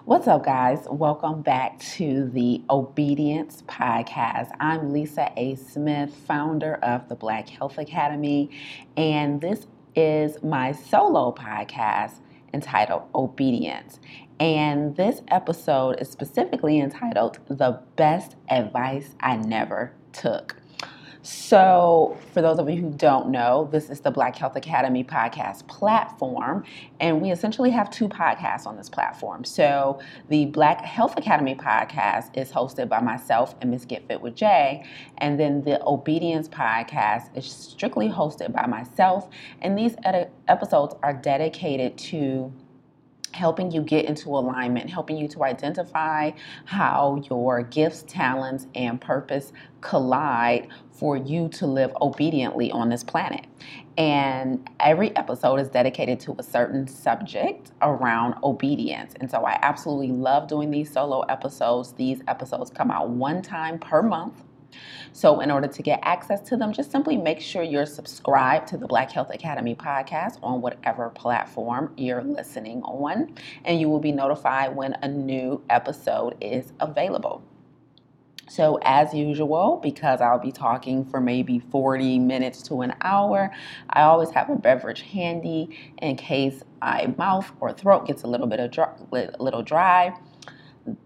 What's up, guys? Welcome back to the Obedience Podcast. I'm Lisa A. Smith, founder of the Black Health Academy, and this is my solo podcast entitled Obedience. And this episode is specifically entitled The Best Advice I Never Took. So, for those of you who don't know, this is the Black Health Academy podcast platform, and we essentially have two podcasts on this platform. So, the Black Health Academy podcast is hosted by myself and Miss Get Fit with Jay, and then the Obedience podcast is strictly hosted by myself, and these ed- episodes are dedicated to helping you get into alignment, helping you to identify how your gifts, talents, and purpose collide for you to live obediently on this planet. And every episode is dedicated to a certain subject around obedience. And so I absolutely love doing these solo episodes. These episodes come out one time per month. So, in order to get access to them, just simply make sure you're subscribed to the Black Health Academy podcast on whatever platform you're listening on, and you will be notified when a new episode is available. So, as usual, because I'll be talking for maybe 40 minutes to an hour, I always have a beverage handy in case my mouth or throat gets a little bit of dry, little dry.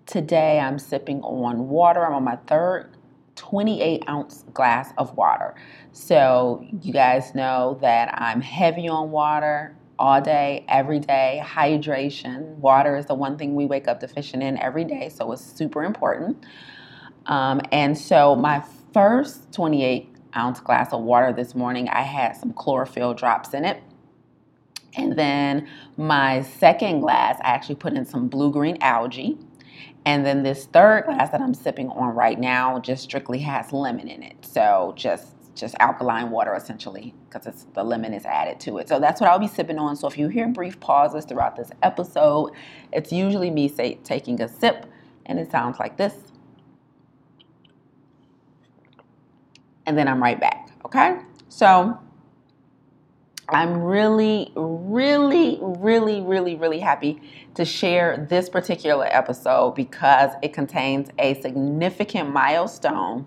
Today, I'm sipping on water. I'm on my third 28 ounce glass of water. So, you guys know that I'm heavy on water all day, every day. Hydration. Water is the one thing we wake up deficient in every day, so it's super important. Um, and so, my first 28 ounce glass of water this morning, I had some chlorophyll drops in it. And then my second glass, I actually put in some blue green algae. And then this third glass that I'm sipping on right now just strictly has lemon in it. So just just alkaline water essentially because the lemon is added to it. So that's what I'll be sipping on. So if you hear brief pauses throughout this episode, it's usually me say, taking a sip and it sounds like this. And then I'm right back, okay? So I'm really, really, really, really, really happy to share this particular episode because it contains a significant milestone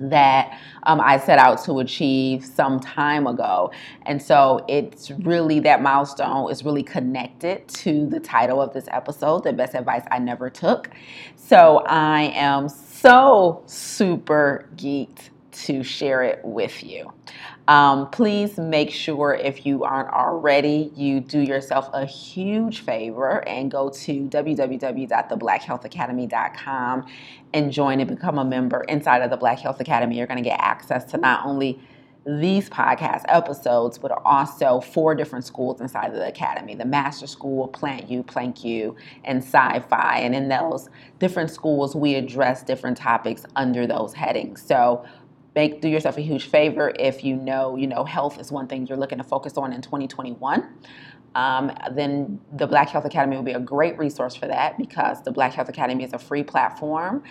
that um, I set out to achieve some time ago. And so it's really that milestone is really connected to the title of this episode, The Best Advice I Never Took. So I am so super geeked to share it with you. Um, please make sure if you aren't already, you do yourself a huge favor and go to www.theblackhealthacademy.com and join and become a member inside of the Black Health Academy. You're going to get access to not only these podcast episodes, but also four different schools inside of the academy the Master School, Plant You, Plank You, and Sci Fi. And in those different schools, we address different topics under those headings. So make do yourself a huge favor if you know you know health is one thing you're looking to focus on in 2021 um, then the Black Health Academy will be a great resource for that because the Black Health Academy is a free platform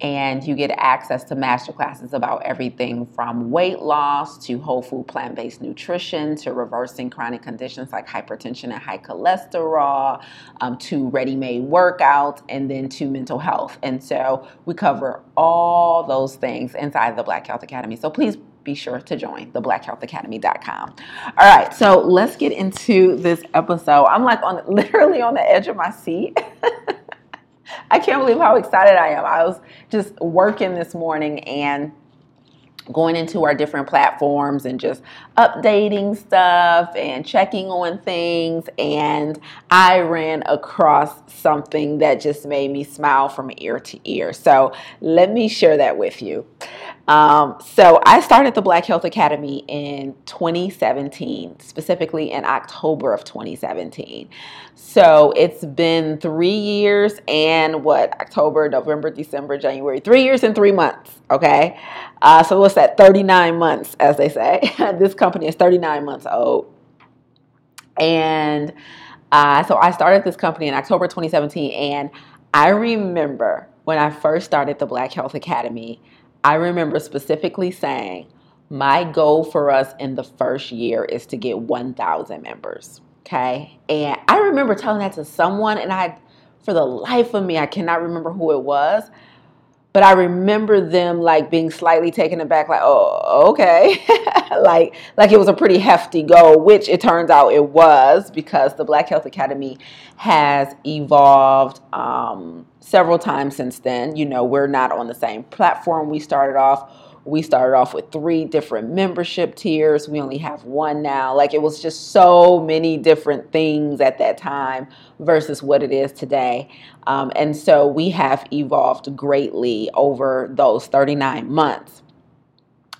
and you get access to master classes about everything from weight loss to whole food plant based nutrition to reversing chronic conditions like hypertension and high cholesterol um, to ready made workouts and then to mental health. And so we cover all those things inside the Black Health Academy. So please be sure to join the blackhealthacademy.com. All right, so let's get into this episode. I'm like on literally on the edge of my seat. I can't believe how excited I am. I was just working this morning and going into our different platforms and just updating stuff and checking on things. And I ran across something that just made me smile from ear to ear. So let me share that with you. Um, so I started the Black Health Academy in 2017, specifically in October of 2017. So it's been three years and what October, November, December, January, three years and three months. Okay. Uh, so what's that? 39 months, as they say. this company is 39 months old. And uh, so I started this company in October 2017. And I remember when I first started the Black Health Academy, I remember specifically saying, my goal for us in the first year is to get 1,000 members. Okay. And I remember telling that to someone, and I for the life of me, I cannot remember who it was but I remember them like being slightly taken aback, like, oh, okay. like like it was a pretty hefty goal, which it turns out it was because the Black Health Academy has evolved um, several times since then. You know, we're not on the same platform we started off we started off with three different membership tiers. We only have one now. Like it was just so many different things at that time versus what it is today. Um, and so we have evolved greatly over those 39 months.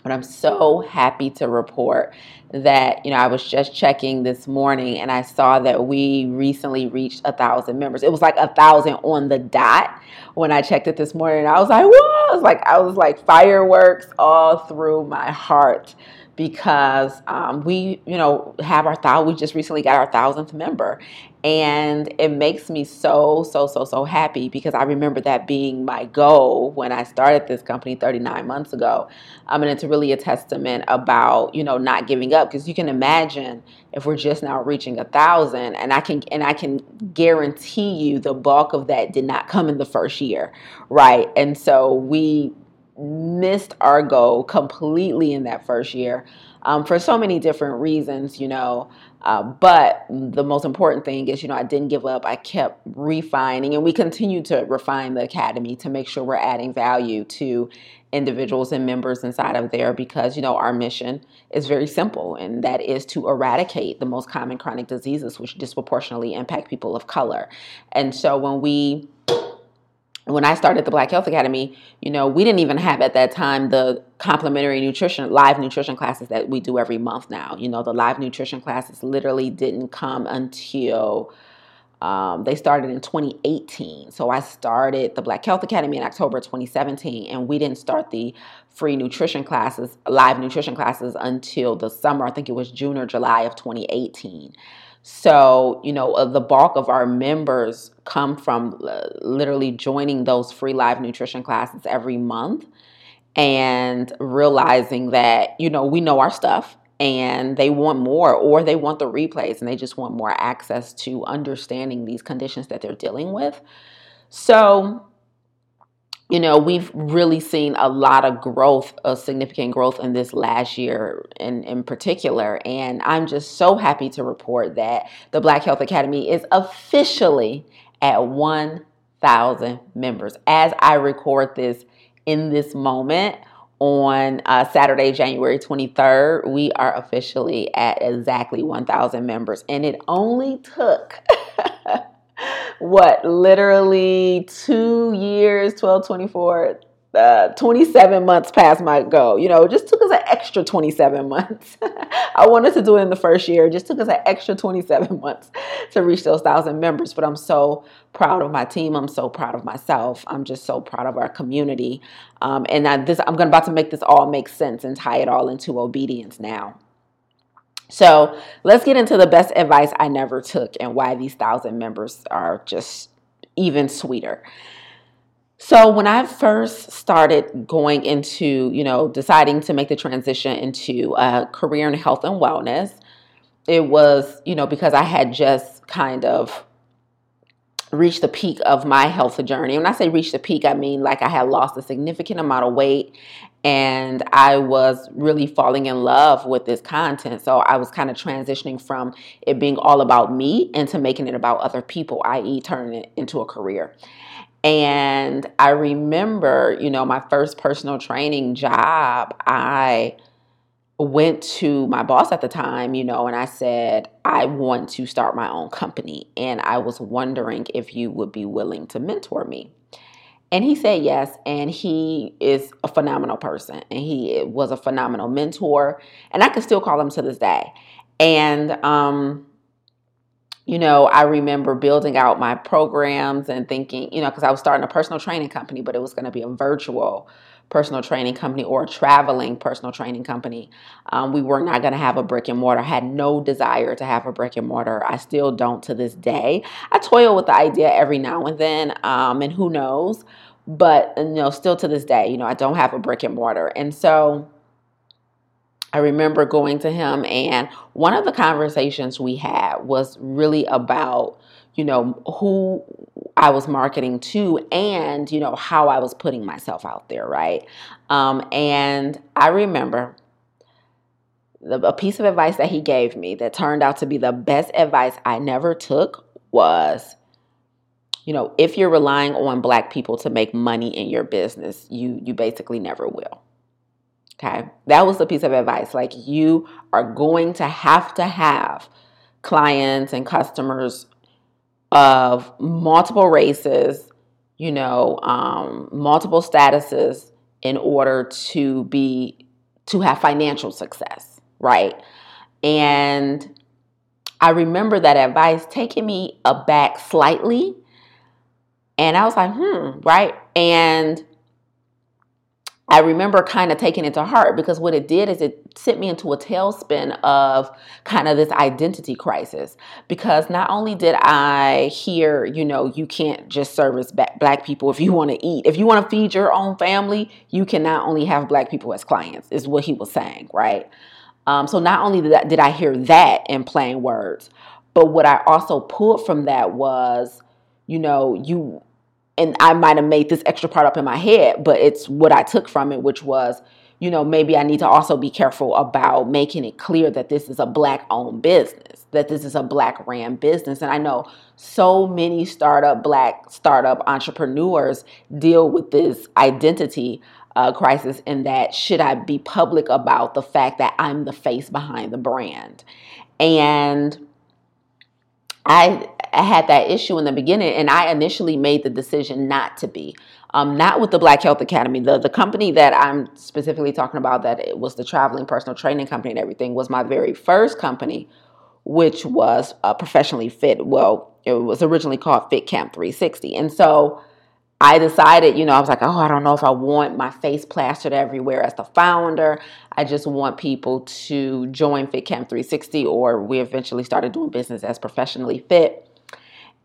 But I'm so happy to report that, you know, I was just checking this morning and I saw that we recently reached a thousand members. It was like a thousand on the dot when I checked it this morning. I was like, whoa, like, I was like fireworks all through my heart because um, we, you know, have our thousand. We just recently got our thousandth member, and it makes me so, so, so, so happy because I remember that being my goal when I started this company 39 months ago. I mean, it's really a testament about you know not giving up because you can imagine if we're just now reaching a thousand, and I can and I can guarantee you the bulk of that did not come in the first year, right? And so we missed our goal completely in that first year um, for so many different reasons, you know. Uh, but the most important thing is, you know, I didn't give up. I kept refining, and we continue to refine the academy to make sure we're adding value to individuals and members inside of there because, you know, our mission is very simple, and that is to eradicate the most common chronic diseases which disproportionately impact people of color. And so when we when I started the Black Health Academy, you know, we didn't even have at that time the complimentary nutrition, live nutrition classes that we do every month now. You know, the live nutrition classes literally didn't come until um, they started in 2018. So I started the Black Health Academy in October 2017, and we didn't start the free nutrition classes, live nutrition classes, until the summer. I think it was June or July of 2018. So, you know, uh, the bulk of our members come from uh, literally joining those free live nutrition classes every month and realizing that, you know, we know our stuff and they want more or they want the replays and they just want more access to understanding these conditions that they're dealing with. So, you know, we've really seen a lot of growth, a significant growth in this last year in, in particular. And I'm just so happy to report that the Black Health Academy is officially at 1,000 members. As I record this in this moment on uh, Saturday, January 23rd, we are officially at exactly 1,000 members. And it only took. what literally two years 12 24 uh, 27 months past my goal. You know, it just took us an extra 27 months. I wanted to do it in the first year. It just took us an extra 27 months to reach those thousand members. But I'm so proud of my team. I'm so proud of myself. I'm just so proud of our community. Um, and I, this, I'm going about to make this all make sense and tie it all into obedience now. So let's get into the best advice I never took and why these thousand members are just even sweeter. So when I first started going into, you know, deciding to make the transition into a career in health and wellness, it was, you know, because I had just kind of reached the peak of my health journey. When I say reach the peak, I mean like I had lost a significant amount of weight and I was really falling in love with this content. So I was kind of transitioning from it being all about me into making it about other people, i.e., turning it into a career. And I remember, you know, my first personal training job, I went to my boss at the time, you know, and I said, I want to start my own company. And I was wondering if you would be willing to mentor me. And he said yes, and he is a phenomenal person, and he was a phenomenal mentor, and I can still call him to this day. And um, you know, I remember building out my programs and thinking, you know, because I was starting a personal training company, but it was going to be a virtual personal training company or a traveling personal training company. Um, we were not going to have a brick and mortar. Had no desire to have a brick and mortar. I still don't to this day. I toil with the idea every now and then, um, and who knows. But you know, still to this day, you know, I don't have a brick and mortar, and so. I remember going to him, and one of the conversations we had was really about you know, who I was marketing to and, you know, how I was putting myself out there, right? Um, and I remember the, a piece of advice that he gave me that turned out to be the best advice I never took was you know, if you're relying on black people to make money in your business, you you basically never will. Okay? That was the piece of advice. Like you are going to have to have clients and customers of multiple races, you know, um, multiple statuses in order to be to have financial success, right? And I remember that advice taking me aback slightly. And I was like, hmm, right? And I remember kind of taking it to heart because what it did is it sent me into a tailspin of kind of this identity crisis. Because not only did I hear, you know, you can't just service black people if you want to eat. If you want to feed your own family, you can not only have black people as clients, is what he was saying, right? Um, so not only did I, did I hear that in plain words, but what I also pulled from that was, you know, you and I might have made this extra part up in my head, but it's what I took from it, which was, you know, maybe I need to also be careful about making it clear that this is a black owned business, that this is a black ran business. And I know so many startup, black startup entrepreneurs deal with this identity uh, crisis in that should I be public about the fact that I'm the face behind the brand? And I I had that issue in the beginning, and I initially made the decision not to be. Um, not with the Black Health Academy. The the company that I'm specifically talking about, that it was the traveling personal training company and everything, was my very first company, which was uh, professionally fit. Well, it was originally called Fit Camp 360, and so I decided, you know, I was like, oh, I don't know if I want my face plastered everywhere as the founder. I just want people to join Fit Camp 360, or we eventually started doing business as professionally fit.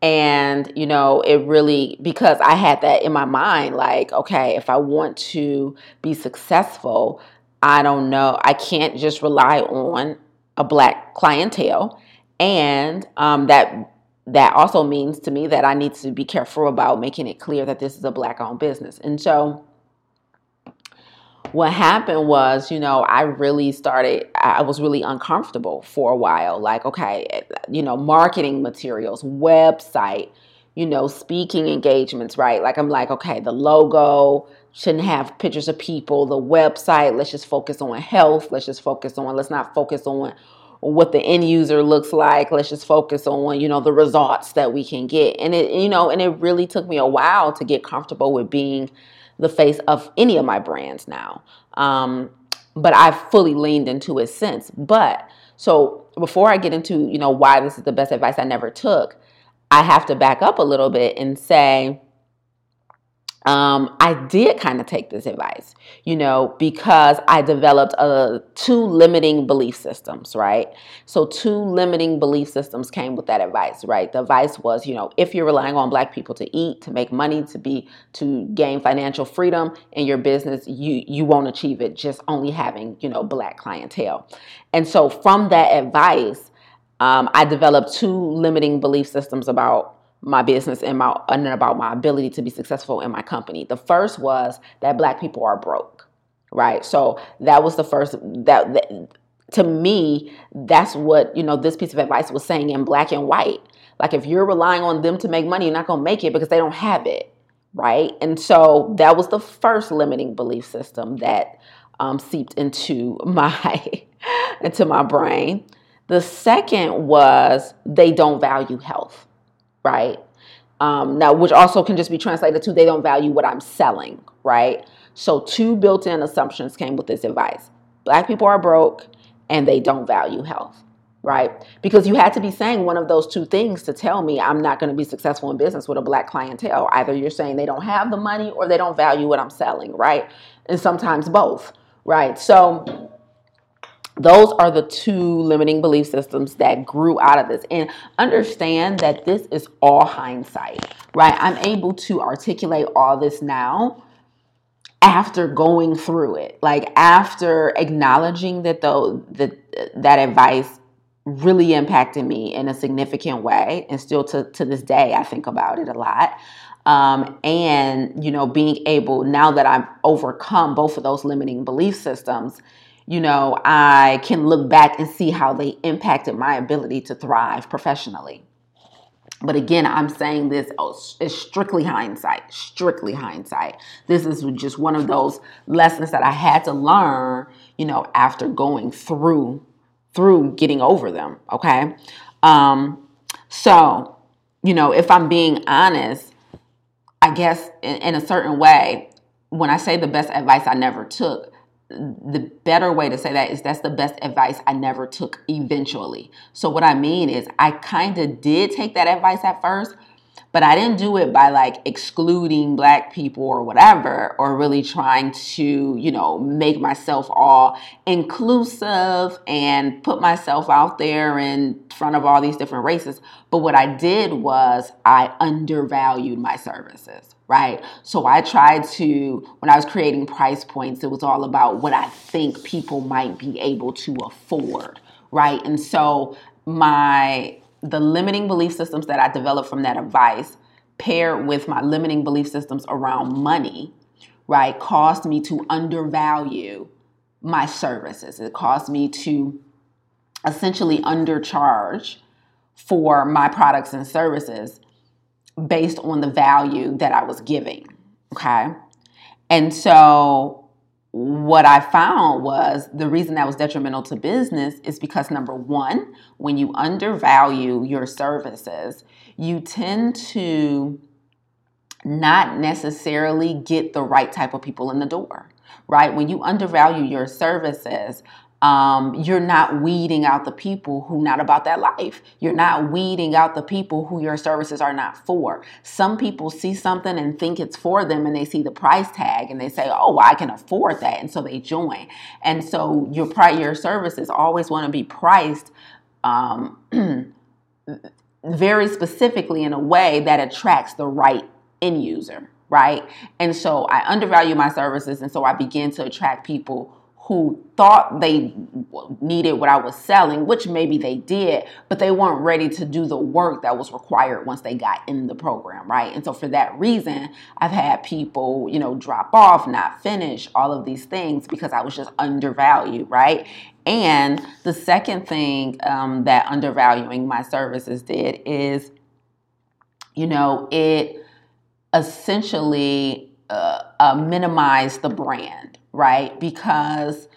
And, you know, it really, because I had that in my mind, like, okay, if I want to be successful, I don't know, I can't just rely on a black clientele. And um, that that also means to me that I need to be careful about making it clear that this is a black owned business. And so what happened was, you know, I really started, I was really uncomfortable for a while. Like, okay, eh, you know, marketing materials, website, you know, speaking engagements, right? Like, I'm like, okay, the logo shouldn't have pictures of people, the website, let's just focus on health, let's just focus on, let's not focus on what the end user looks like. Let's just focus on, you know, the results that we can get. And it, you know, and it really took me a while to get comfortable with being the face of any of my brands now. Um, but I've fully leaned into it since. But so before I get into, you know, why this is the best advice I never took, I have to back up a little bit and say, um, I did kind of take this advice, you know, because I developed uh, two limiting belief systems, right? So, two limiting belief systems came with that advice, right? The advice was, you know, if you're relying on Black people to eat, to make money, to be, to gain financial freedom in your business, you you won't achieve it just only having, you know, Black clientele. And so, from that advice, um, I developed two limiting belief systems about my business and my and about my ability to be successful in my company. The first was that black people are broke, right? So that was the first that, that to me that's what you know this piece of advice was saying in black and white. Like if you're relying on them to make money, you're not going to make it because they don't have it, right? And so that was the first limiting belief system that um, seeped into my into my brain. The second was they don't value health right? Um, now, which also can just be translated to they don't value what I'm selling, right? So, two built in assumptions came with this advice Black people are broke and they don't value health, right? Because you had to be saying one of those two things to tell me I'm not going to be successful in business with a black clientele. Either you're saying they don't have the money or they don't value what I'm selling, right? And sometimes both, right? So, those are the two limiting belief systems that grew out of this. And understand that this is all hindsight, right? I'm able to articulate all this now after going through it, like after acknowledging that though that that advice really impacted me in a significant way. And still to, to this day, I think about it a lot. Um, and, you know, being able, now that I've overcome both of those limiting belief systems, you know, I can look back and see how they impacted my ability to thrive professionally. But again, I'm saying this oh, is strictly hindsight, strictly hindsight. This is just one of those lessons that I had to learn, you know, after going through through getting over them, okay? Um so, you know, if I'm being honest, I guess in, in a certain way, when I say the best advice I never took, the better way to say that is that's the best advice I never took eventually. So what I mean is I kind of did take that advice at first, but I didn't do it by like excluding black people or whatever, or really trying to, you know, make myself all inclusive and put myself out there in front of all these different races. But what I did was I undervalued my services, right? So I tried to, when I was creating price points, it was all about what I think people might be able to afford, right? And so my the limiting belief systems that I developed from that advice, paired with my limiting belief systems around money, right, caused me to undervalue my services. It caused me to essentially undercharge for my products and services based on the value that I was giving. Okay. And so what I found was the reason that was detrimental to business is because number one, when you undervalue your services, you tend to not necessarily get the right type of people in the door, right? When you undervalue your services, um, you're not weeding out the people who not about that life. You're not weeding out the people who your services are not for. Some people see something and think it's for them, and they see the price tag and they say, "Oh, well, I can afford that," and so they join. And so your your services always want to be priced. Um, very specifically in a way that attracts the right end user, right? And so I undervalue my services, and so I begin to attract people who thought they needed what I was selling, which maybe they did, but they weren't ready to do the work that was required once they got in the program, right? And so for that reason, I've had people, you know, drop off, not finish, all of these things because I was just undervalued, right? And the second thing um, that undervaluing my services did is, you know, it essentially uh, uh, minimized the brand right? Because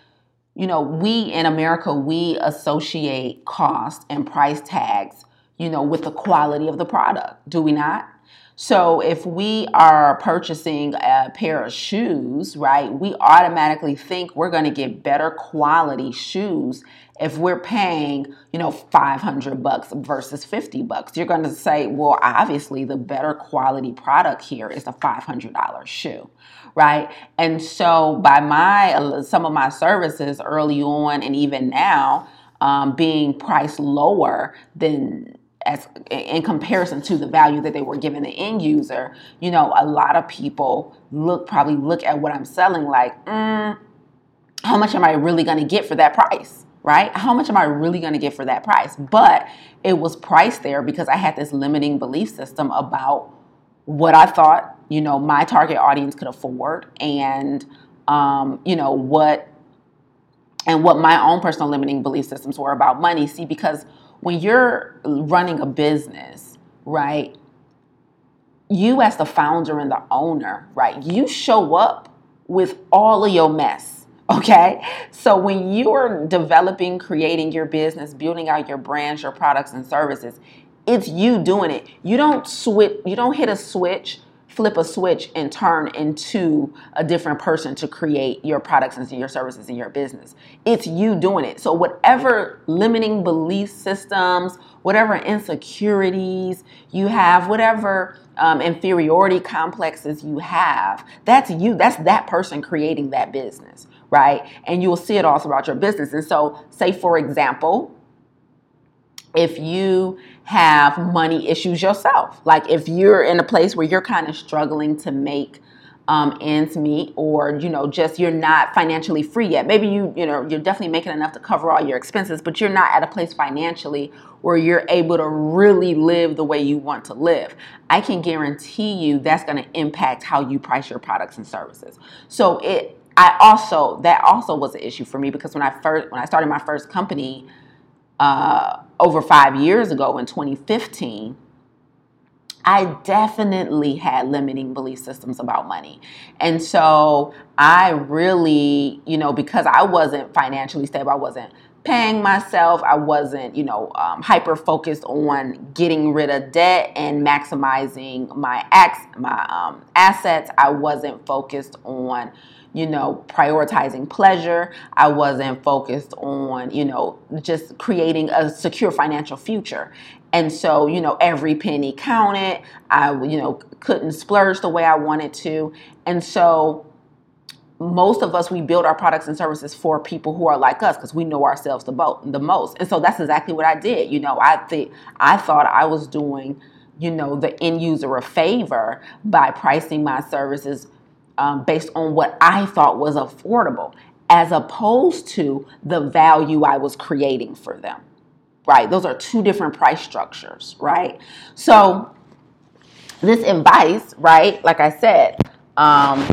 you know, we in America, we associate cost and price tags, you know, with the quality of the product, do we not? So if we are purchasing a pair of shoes, right, we automatically think we're going to get better quality shoes if we're paying, you know, 500 bucks versus 50 bucks. You're going to say, well, obviously the better quality product here is a $500 shoe, right? And so by my some of my services early on and even now um, being priced lower than as in comparison to the value that they were giving the end user, you know, a lot of people look probably look at what I'm selling like, mm, how much am I really going to get for that price? Right? How much am I really going to get for that price? But it was priced there because I had this limiting belief system about what I thought, you know, my target audience could afford and, um, you know, what and what my own personal limiting belief systems were about money. See, because when you're running a business, right, you as the founder and the owner, right, you show up with all of your mess. Okay. So when you are developing, creating your business, building out your brands, your products and services, it's you doing it. You don't switch, you don't hit a switch flip a switch and turn into a different person to create your products and your services and your business. It's you doing it. So, whatever limiting belief systems, whatever insecurities you have, whatever um, inferiority complexes you have, that's you. That's that person creating that business, right? And you will see it all throughout your business. And so, say, for example, if you have money issues yourself. Like if you're in a place where you're kind of struggling to make um, ends meet or you know just you're not financially free yet. Maybe you you know you're definitely making enough to cover all your expenses but you're not at a place financially where you're able to really live the way you want to live. I can guarantee you that's going to impact how you price your products and services. So it i also that also was an issue for me because when i first when i started my first company uh, over five years ago in 2015 I definitely had limiting belief systems about money. And so I really, you know, because I wasn't financially stable, I wasn't paying myself, I wasn't, you know, um, hyper focused on getting rid of debt and maximizing my, ac- my um, assets. I wasn't focused on, you know, prioritizing pleasure. I wasn't focused on, you know, just creating a secure financial future. And so, you know, every penny counted. I, you know, couldn't splurge the way I wanted to. And so, most of us we build our products and services for people who are like us because we know ourselves the, bo- the most and so that's exactly what i did you know i think i thought i was doing you know the end user a favor by pricing my services um, based on what i thought was affordable as opposed to the value i was creating for them right? Those are two different price structures, right? So, this advice, right, like I said, um,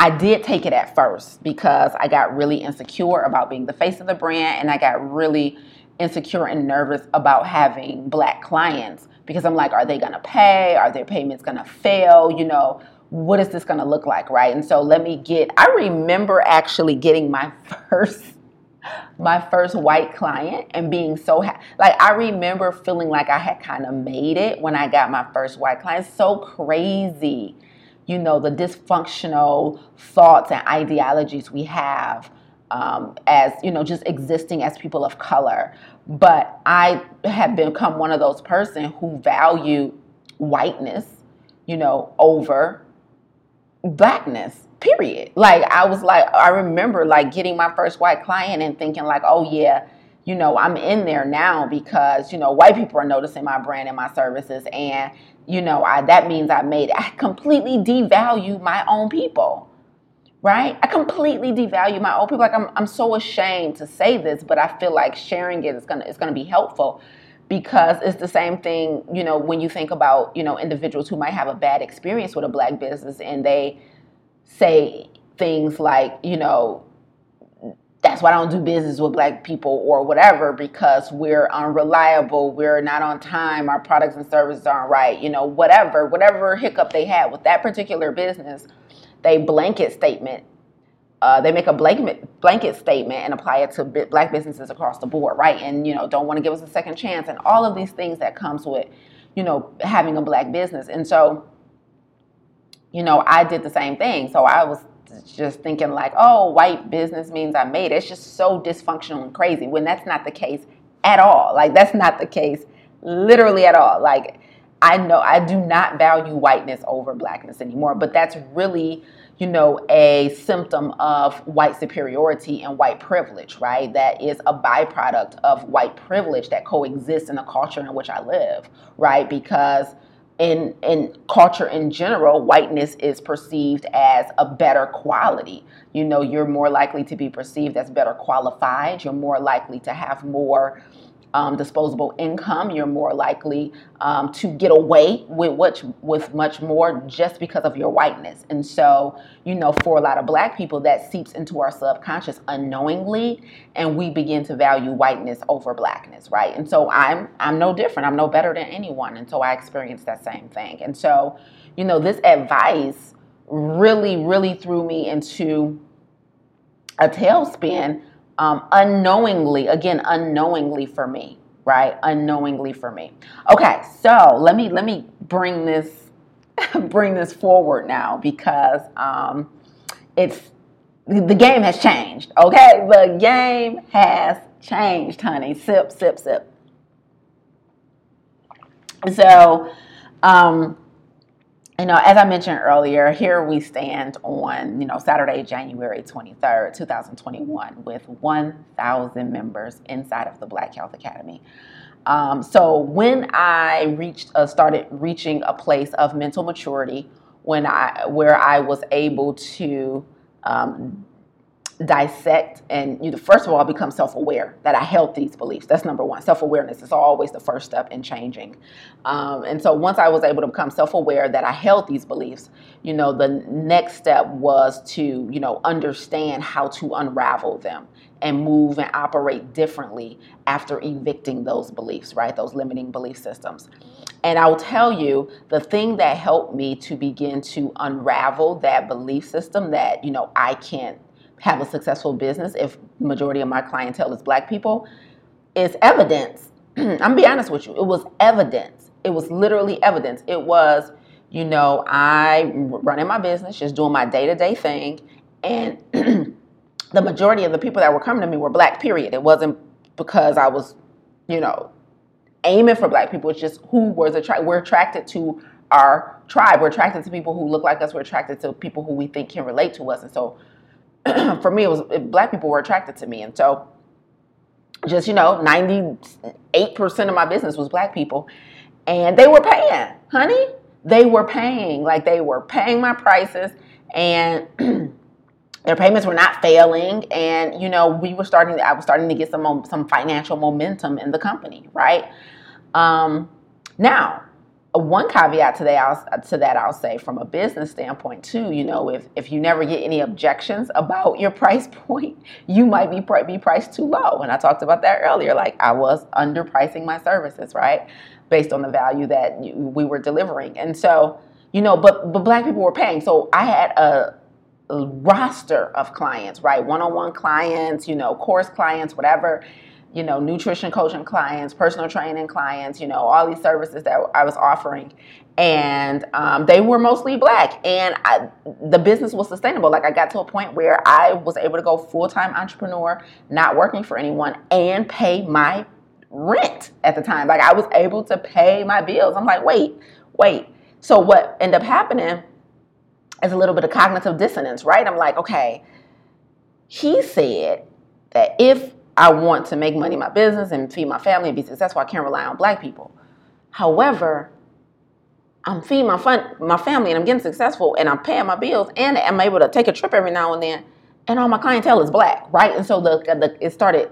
I did take it at first because I got really insecure about being the face of the brand and I got really insecure and nervous about having black clients because I'm like, are they gonna pay? Are their payments gonna fail? You know, what is this gonna look like, right? And so let me get, I remember actually getting my first my first white client and being so ha- like I remember feeling like I had kind of made it when I got my first white client. So crazy, you know, the dysfunctional thoughts and ideologies we have um, as you know, just existing as people of color. But I have become one of those person who value whiteness, you know, over blackness period. Like I was like, I remember like getting my first white client and thinking like, oh yeah, you know, I'm in there now because you know white people are noticing my brand and my services, and you know, I that means I made I completely devalue my own people. Right? I completely devalue my own people. Like I'm, I'm so ashamed to say this, but I feel like sharing it is gonna is gonna be helpful because it's the same thing, you know, when you think about, you know, individuals who might have a bad experience with a black business and they say things like, you know, that's why I don't do business with black people or whatever because we're unreliable, we're not on time, our products and services aren't right, you know, whatever, whatever hiccup they had with that particular business, they blanket statement. Uh, they make a blanket blanket statement and apply it to black businesses across the board, right? And you know, don't want to give us a second chance, and all of these things that comes with, you know, having a black business. And so, you know, I did the same thing. So I was just thinking like, oh, white business means I made it. It's just so dysfunctional and crazy when that's not the case at all. Like that's not the case literally at all. Like I know I do not value whiteness over blackness anymore, but that's really, you know, a symptom of white superiority and white privilege, right? That is a byproduct of white privilege that coexists in the culture in which I live, right? Because in in culture in general, whiteness is perceived as a better quality. You know, you're more likely to be perceived as better qualified. You're more likely to have more um, disposable income, you're more likely um, to get away with what, with much more just because of your whiteness. And so, you know, for a lot of black people, that seeps into our subconscious unknowingly, and we begin to value whiteness over blackness, right? And so I'm I'm no different. I'm no better than anyone, and so I experienced that same thing. And so, you know, this advice really, really threw me into a tailspin um, unknowingly, again, unknowingly for me, right? Unknowingly for me. Okay, so let me let me bring this bring this forward now because um, it's the game has changed. Okay, the game has changed, honey. Sip, sip, sip. So, um, you know, as I mentioned earlier, here we stand on, you know, Saturday, January 23rd, 2021, with 1,000 members inside of the Black Health Academy. Um, so when I reached, uh, started reaching a place of mental maturity when I where I was able to um, dissect and you know, first of all become self-aware that i held these beliefs. That's number one. Self-awareness is always the first step in changing. Um, and so once i was able to become self-aware that i held these beliefs you know the next step was to you know understand how to unravel them and move and operate differently after evicting those beliefs right? Those limiting belief systems. And I'll tell you the thing that helped me to begin to unravel that belief system that, you know, I can't have a successful business if majority of my clientele is black people is evidence. I'm gonna be honest with you. It was evidence. It was literally evidence. It was, you know, I running my business, just doing my day-to-day thing, and the majority of the people that were coming to me were black. Period. It wasn't because I was, you know, aiming for black people. It's just who was attracted. We're attracted to our tribe. We're attracted to people who look like us. We're attracted to people who we think can relate to us, and so for me, it was black people were attracted to me, and so just you know, ninety eight percent of my business was black people, and they were paying, honey. They were paying, like they were paying my prices, and their payments were not failing, and you know, we were starting. I was starting to get some some financial momentum in the company, right? Um, now, one caveat to that, to that I'll say from a business standpoint too, you know, if, if you never get any objections about your price point, you might be, be priced too low. And I talked about that earlier. Like I was underpricing my services, right? Based on the value that we were delivering. And so, you know, but, but black people were paying. So I had a, a roster of clients, right? One-on-one clients, you know, course clients, whatever you know, nutrition coaching clients, personal training clients, you know, all these services that I was offering. And um, they were mostly black. And I, the business was sustainable. Like I got to a point where I was able to go full time entrepreneur, not working for anyone, and pay my rent at the time. Like I was able to pay my bills. I'm like, wait, wait. So what ended up happening is a little bit of cognitive dissonance, right? I'm like, okay, he said that if I want to make money in my business and feed my family and be successful. I can't rely on black people. However, I'm feeding my fun, my family and I'm getting successful and I'm paying my bills and I'm able to take a trip every now and then. And all my clientele is black, right? And so the, the it started,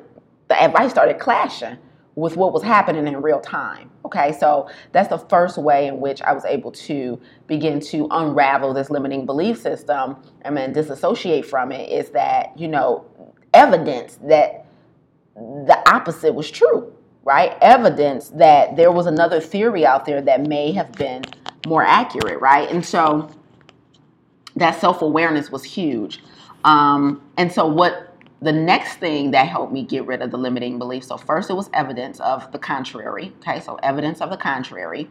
the advice started clashing with what was happening in real time. Okay, so that's the first way in which I was able to begin to unravel this limiting belief system and then disassociate from it is that, you know, evidence that the opposite was true, right? Evidence that there was another theory out there that may have been more accurate, right? And so that self awareness was huge. Um, and so, what the next thing that helped me get rid of the limiting belief so, first, it was evidence of the contrary, okay? So, evidence of the contrary.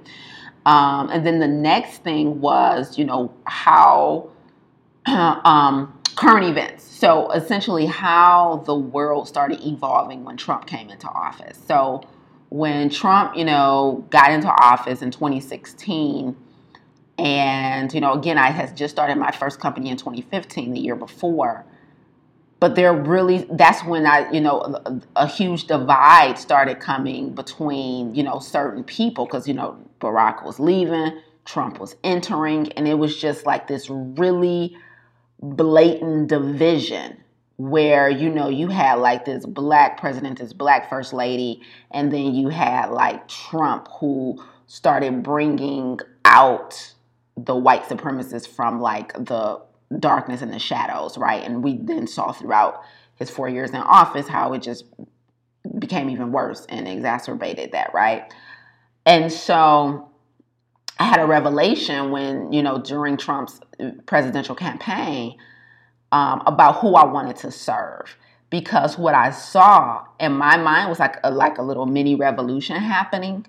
Um, and then the next thing was, you know, how um, current events. So essentially, how the world started evolving when Trump came into office. So when Trump, you know, got into office in 2016, and you know, again, I had just started my first company in 2015, the year before. But there really, that's when I, you know, a, a huge divide started coming between, you know, certain people because, you know, Barack was leaving, Trump was entering, and it was just like this really blatant division where you know you had like this black president this black first lady and then you had like trump who started bringing out the white supremacists from like the darkness and the shadows right? And we then saw throughout his four years in office how it just became even worse and exacerbated that right? And so I had a revelation when, you know, during Trump's uh, presidential campaign um, about who I wanted to serve. Because what I saw in my mind was like a, like a little mini revolution happening.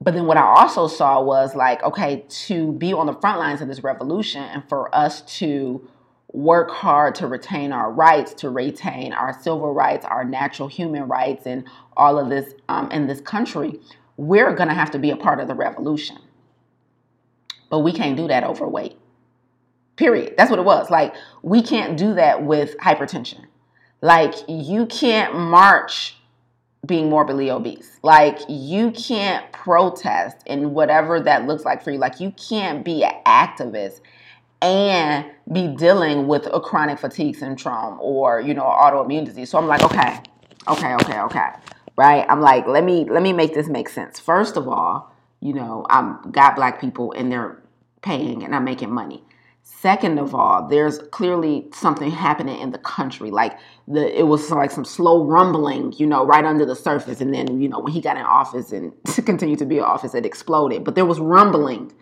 But then what I also saw was like, okay, to be on the front lines of this revolution and for us to work hard to retain our rights, to retain our civil rights, our natural human rights, and all of this um, in this country, we're going to have to be a part of the revolution. But we can't do that overweight. Period. That's what it was. Like, we can't do that with hypertension. Like, you can't march being morbidly obese. Like you can't protest in whatever that looks like for you. Like you can't be an activist and be dealing with a chronic fatigue syndrome or you know autoimmune disease. So I'm like, okay, okay, okay, okay, right? I'm like, let me let me make this make sense. First of all, you know, I'm got black people and they're paying and I'm making money. Second of all, there's clearly something happening in the country. Like the it was like some slow rumbling, you know, right under the surface. And then, you know, when he got in office and continued to be in office, it exploded. But there was rumbling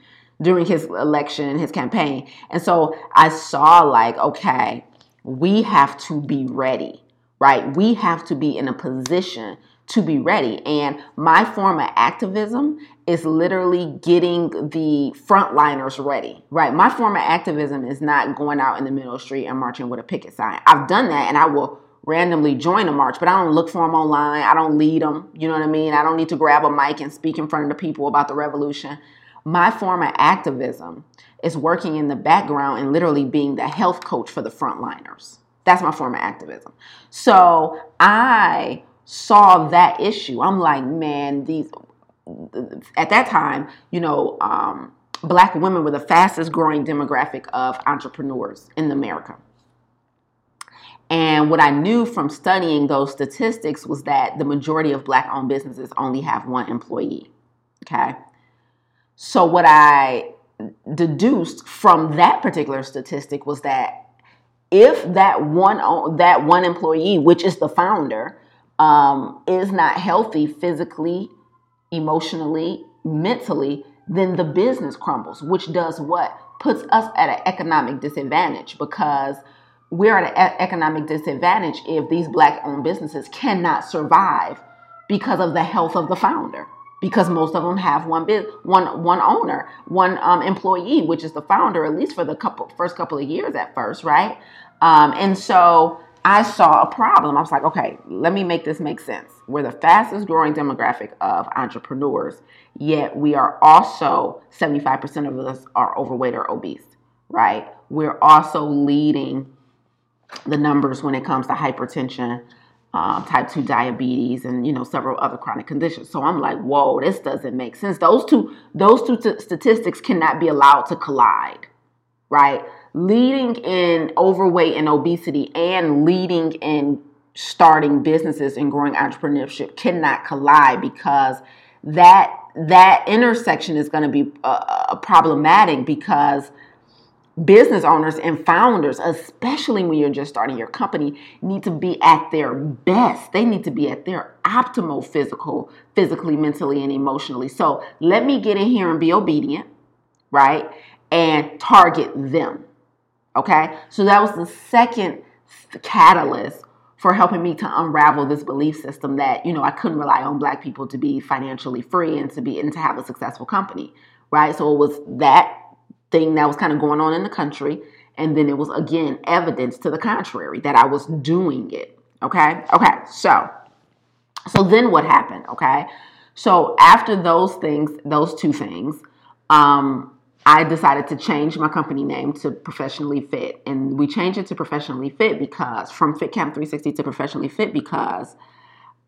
during his election, his campaign. And so I saw like, okay, we have to be ready, right? We have to be in a position to be ready. And my form of activism is literally getting the frontliners ready, right? My form of activism is not going out in the middle of the street and marching with a picket sign. I've done that and I will randomly join a march, but I don't look for them online. I don't lead them. You know what I mean? I don't need to grab a mic and speak in front of the people about the revolution. My form of activism is working in the background and literally being the health coach for the frontliners. That's my form of activism. So I saw that issue. I'm like, man, these at that time, you know, um, black women were the fastest growing demographic of entrepreneurs in America. And what I knew from studying those statistics was that the majority of black owned businesses only have one employee. Okay. So, what I deduced from that particular statistic was that if that one that one employee, which is the founder, um, is not healthy physically, emotionally, mentally, then the business crumbles, which does what? Puts us at an economic disadvantage because we're at an economic disadvantage if these black owned businesses cannot survive because of the health of the founder because most of them have one bit one one owner one um, employee which is the founder at least for the couple first couple of years at first right um, and so I saw a problem. I was like, okay, let me make this make sense. We're the fastest growing demographic of entrepreneurs, yet we are also 75% of us are overweight or obese, right? We're also leading the numbers when it comes to hypertension, um, type 2 diabetes, and you know several other chronic conditions. So I'm like, whoa, this doesn't make sense. Those two, those two t- statistics cannot be allowed to collide, right? Leading in overweight and obesity and leading in starting businesses and growing entrepreneurship cannot collide because that that intersection is going to be uh, uh, problematic because business owners and founders especially when you're just starting your company need to be at their best. They need to be at their optimal physical physically mentally and emotionally. So let me get in here and be obedient right and target them Okay, so that was the second catalyst for helping me to unravel this belief system that you know I couldn't rely on black people to be financially free and to be and to have a successful company, right? So it was that thing that was kind of going on in the country, and then it was again evidence to the contrary that I was doing it. Okay, okay, so so then what happened? Okay, so after those things, those two things, um, I decided to change my company name to Professionally Fit. And we changed it to Professionally Fit because from Fit Camp 360 to Professionally Fit because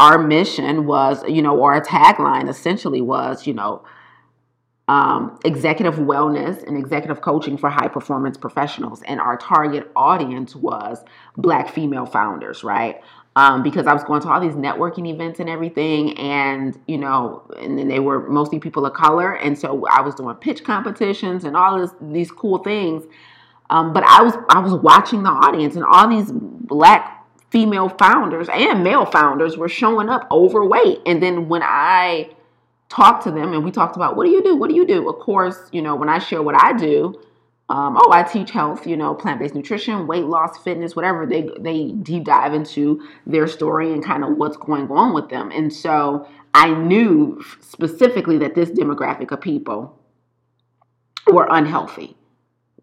our mission was, you know, or our tagline essentially was, you know, um, executive wellness and executive coaching for high performance professionals. And our target audience was Black female founders, right? Um, because I was going to all these networking events and everything, and you know, and then they were mostly people of color, and so I was doing pitch competitions and all this, these cool things. Um, but I was I was watching the audience, and all these black female founders and male founders were showing up overweight. And then when I talked to them and we talked about what do you do? What do you do? Of course, you know, when I share what I do, um, oh, I teach health, you know, plant-based nutrition, weight loss, fitness, whatever. They they deep dive into their story and kind of what's going on with them. And so I knew specifically that this demographic of people were unhealthy,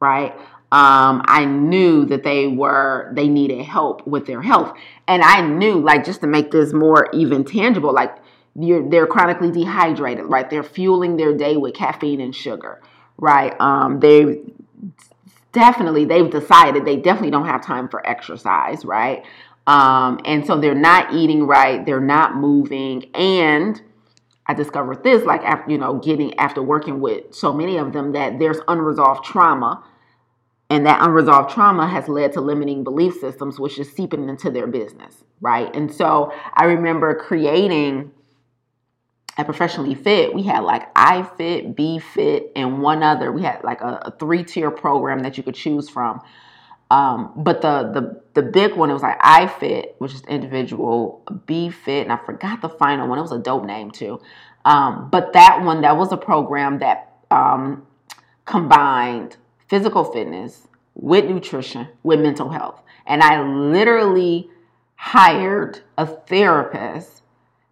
right? Um, I knew that they were they needed help with their health, and I knew like just to make this more even tangible, like they're chronically dehydrated, right? They're fueling their day with caffeine and sugar, right? Um, they definitely they've decided they definitely don't have time for exercise, right? Um, and so they're not eating right, they're not moving. And I discovered this, like after you know, getting after working with so many of them, that there's unresolved trauma. And that unresolved trauma has led to limiting belief systems, which is seeping into their business, right? And so I remember creating at Professionally Fit, we had like I Fit, B Fit, and one other. We had like a, a three tier program that you could choose from. Um, but the, the the big one, it was like I Fit, which is individual, B Fit, and I forgot the final one. It was a dope name too. Um, but that one, that was a program that um, combined physical fitness with nutrition, with mental health. And I literally hired a therapist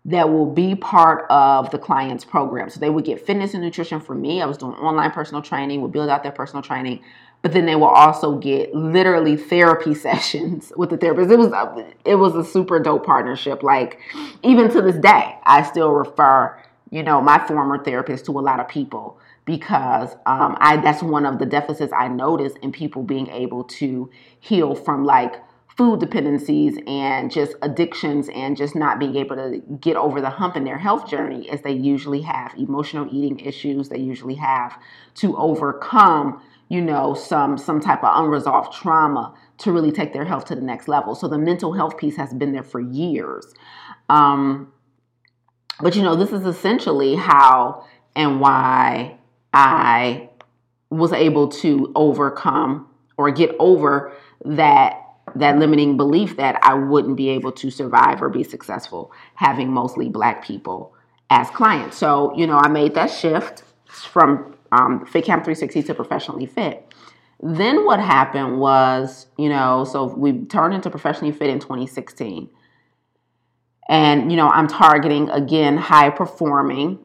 that will be part of the client's program. So they would get fitness and nutrition from me. I was doing online personal training, would build out their personal training, but then they will also get literally therapy sessions with the therapist. It was a, it was a super dope partnership. Like even to this day, I still refer, you know, my former therapist to a lot of people because um, I that's one of the deficits I notice in people being able to heal from like food dependencies and just addictions and just not being able to get over the hump in their health journey as they usually have emotional eating issues. They usually have to overcome you know some some type of unresolved trauma to really take their health to the next level. So the mental health piece has been there for years. Um, but you know this is essentially how and why i was able to overcome or get over that that limiting belief that I wouldn't be able to survive or be successful having mostly black people as clients. So, you know, I made that shift from um, Fit Camp 360 to Professionally Fit. Then what happened was, you know, so we turned into Professionally Fit in 2016. And, you know, I'm targeting again high performing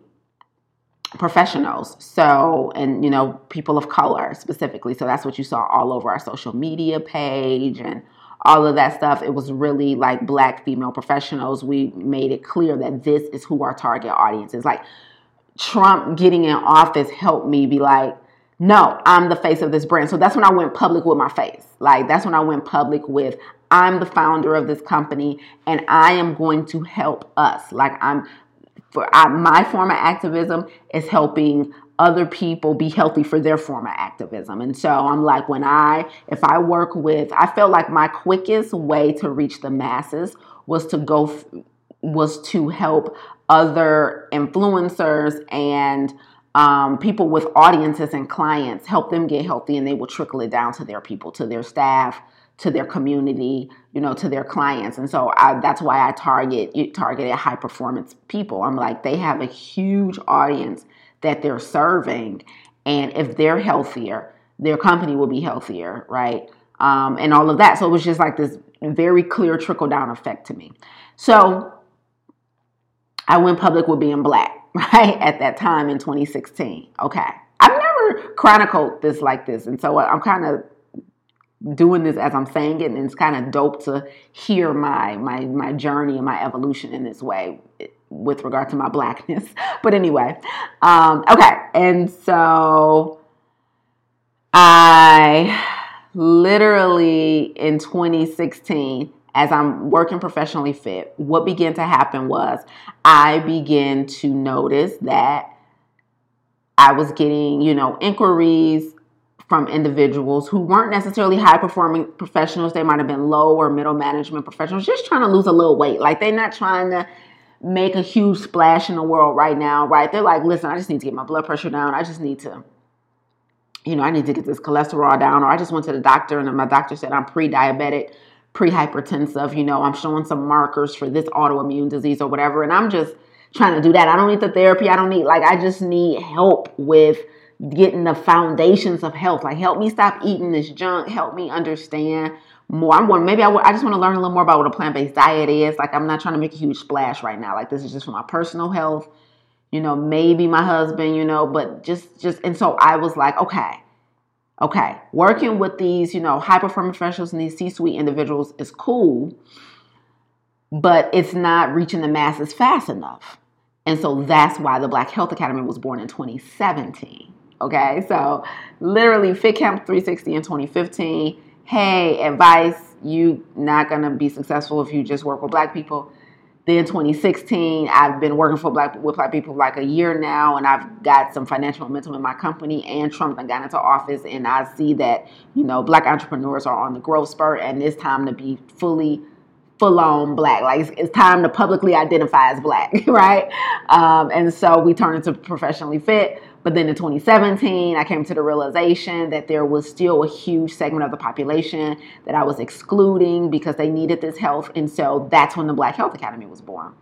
professionals. So, and you know, people of color specifically. So that's what you saw all over our social media page and all of that stuff. It was really like black female professionals. We made it clear that this is who our target audience is. Like Trump getting in office helped me be like, no, I'm the face of this brand. So that's when I went public with my face. Like that's when I went public with I'm the founder of this company and I am going to help us. Like I'm for I, my form of activism is helping other people be healthy for their form of activism. And so I'm like, when I, if I work with, I felt like my quickest way to reach the masses was to go, was to help other influencers and um, people with audiences and clients, help them get healthy, and they will trickle it down to their people, to their staff, to their community, you know, to their clients. And so I, that's why I target targeted high performance people. I'm like, they have a huge audience that they're serving. And if they're healthier, their company will be healthier, right? Um, and all of that. So it was just like this very clear trickle down effect to me. So I went public with being black, right? At that time in 2016. Okay. I've never chronicled this like this. And so I'm kind of doing this as I'm saying it, and it's kind of dope to hear my my my journey and my evolution in this way with regard to my blackness. But anyway, um, okay, and so I literally in 2016 as I'm working professionally fit, what began to happen was I began to notice that I was getting, you know, inquiries from individuals who weren't necessarily high performing professionals. They might have been low or middle management professionals, just trying to lose a little weight. Like they're not trying to make a huge splash in the world right now, right? They're like, listen, I just need to get my blood pressure down. I just need to, you know, I need to get this cholesterol down. Or I just went to the doctor and my doctor said I'm pre diabetic, pre hypertensive. You know, I'm showing some markers for this autoimmune disease or whatever. And I'm just trying to do that. I don't need the therapy. I don't need, like, I just need help with getting the foundations of health. Like, help me stop eating this junk. Help me understand more. I'm going, maybe I, I just want to learn a little more about what a plant based diet is. Like, I'm not trying to make a huge splash right now. Like, this is just for my personal health. You know, maybe my husband, you know, but just, just, and so I was like, okay, okay, working with these, you know, high performing professionals and these C suite individuals is cool, but it's not reaching the masses fast enough. And so that's why the Black Health Academy was born in 2017. Okay, so literally Fit Camp 360 in 2015 hey, advice, you not gonna be successful if you just work with black people. Then 2016, I've been working for black with black people like a year now, and I've got some financial momentum in my company. And Trump got into office, and I see that you know black entrepreneurs are on the growth spurt, and it's time to be fully full on black. Like it's, it's, time to publicly identify as black, right? Um, and so we turned into professionally fit. But then in 2017, I came to the realization that there was still a huge segment of the population that I was excluding because they needed this health. And so that's when the Black Health Academy was born.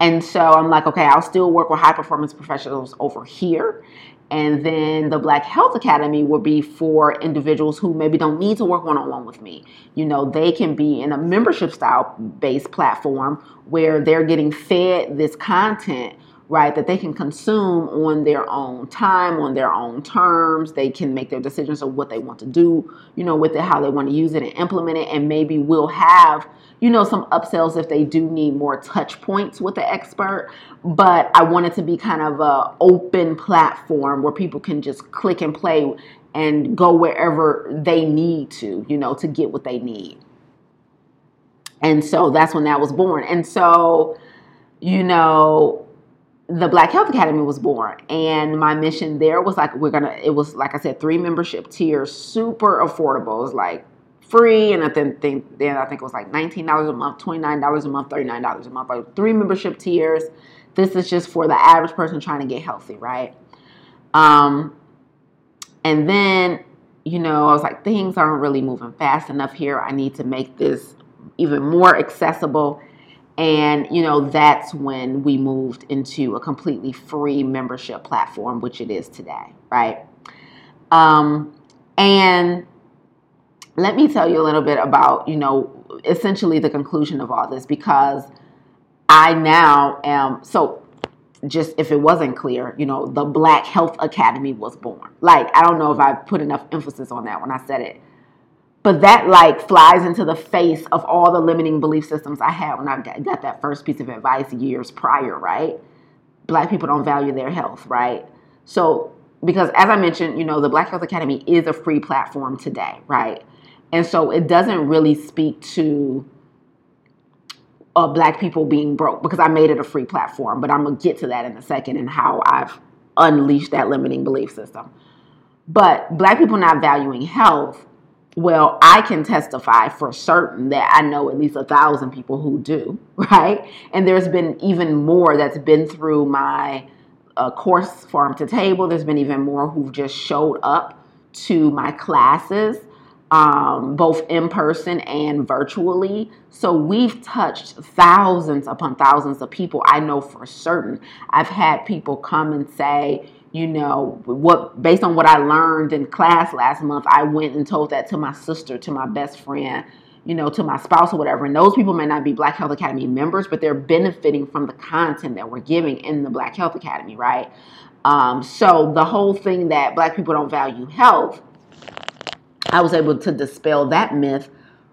And so I'm like, okay, I'll still work with high performance professionals over here. And then the Black Health Academy will be for individuals who maybe don't need to work one on one with me. You know, they can be in a membership style based platform where they're getting fed this content right, that they can consume on their own time, on their own terms. They can make their decisions of what they want to do, you know, with it, how they want to use it and implement it. And maybe we'll have, you know, some upsells if they do need more touch points with the expert. But I want it to be kind of a open platform where people can just click and play and go wherever they need to, you know, to get what they need. And so that's when that was born. And so, you know, the Black Health Academy was born, and my mission there was like we're gonna. It was like I said, three membership tiers, super affordable. It was like free, and I think, then I think it was like nineteen dollars a month, twenty nine dollars a month, thirty nine dollars a month. Like three membership tiers. This is just for the average person trying to get healthy, right? Um, and then you know I was like things aren't really moving fast enough here. I need to make this even more accessible and, you know, that's when we moved into a completely free membership platform, which it is today, right? Um, and let me tell you a little bit about, you know, essentially the conclusion of all this because I now am so just if it wasn't clear, you know, the Black Health Academy was born. Like, I don't know if I put enough emphasis on that when I said it but that like flies into the face of all the limiting belief systems I had when I got that first piece of advice years prior, right? Black people don't value their health, right? So, because as I mentioned, you know, the Black Health Academy is a free platform today, right? And so it doesn't really speak to uh, black people being broke because I made it a free platform, but I'm gonna get to that in a second and how I've unleashed that limiting belief system. But black people not valuing health well, I can testify for certain that I know at least a thousand people who do, right? And there's been even more that's been through my uh, course farm to table. There's been even more who've just showed up to my classes, um, both in person and virtually. So we've touched thousands upon thousands of people. I know for certain. I've had people come and say, you know what based on what i learned in class last month i went and told that to my sister to my best friend you know to my spouse or whatever. And those people may not be black health academy members but they're benefiting from the content that we're giving in the black health academy right? Um, so the whole thing that black people don't value health i was able to dispel that myth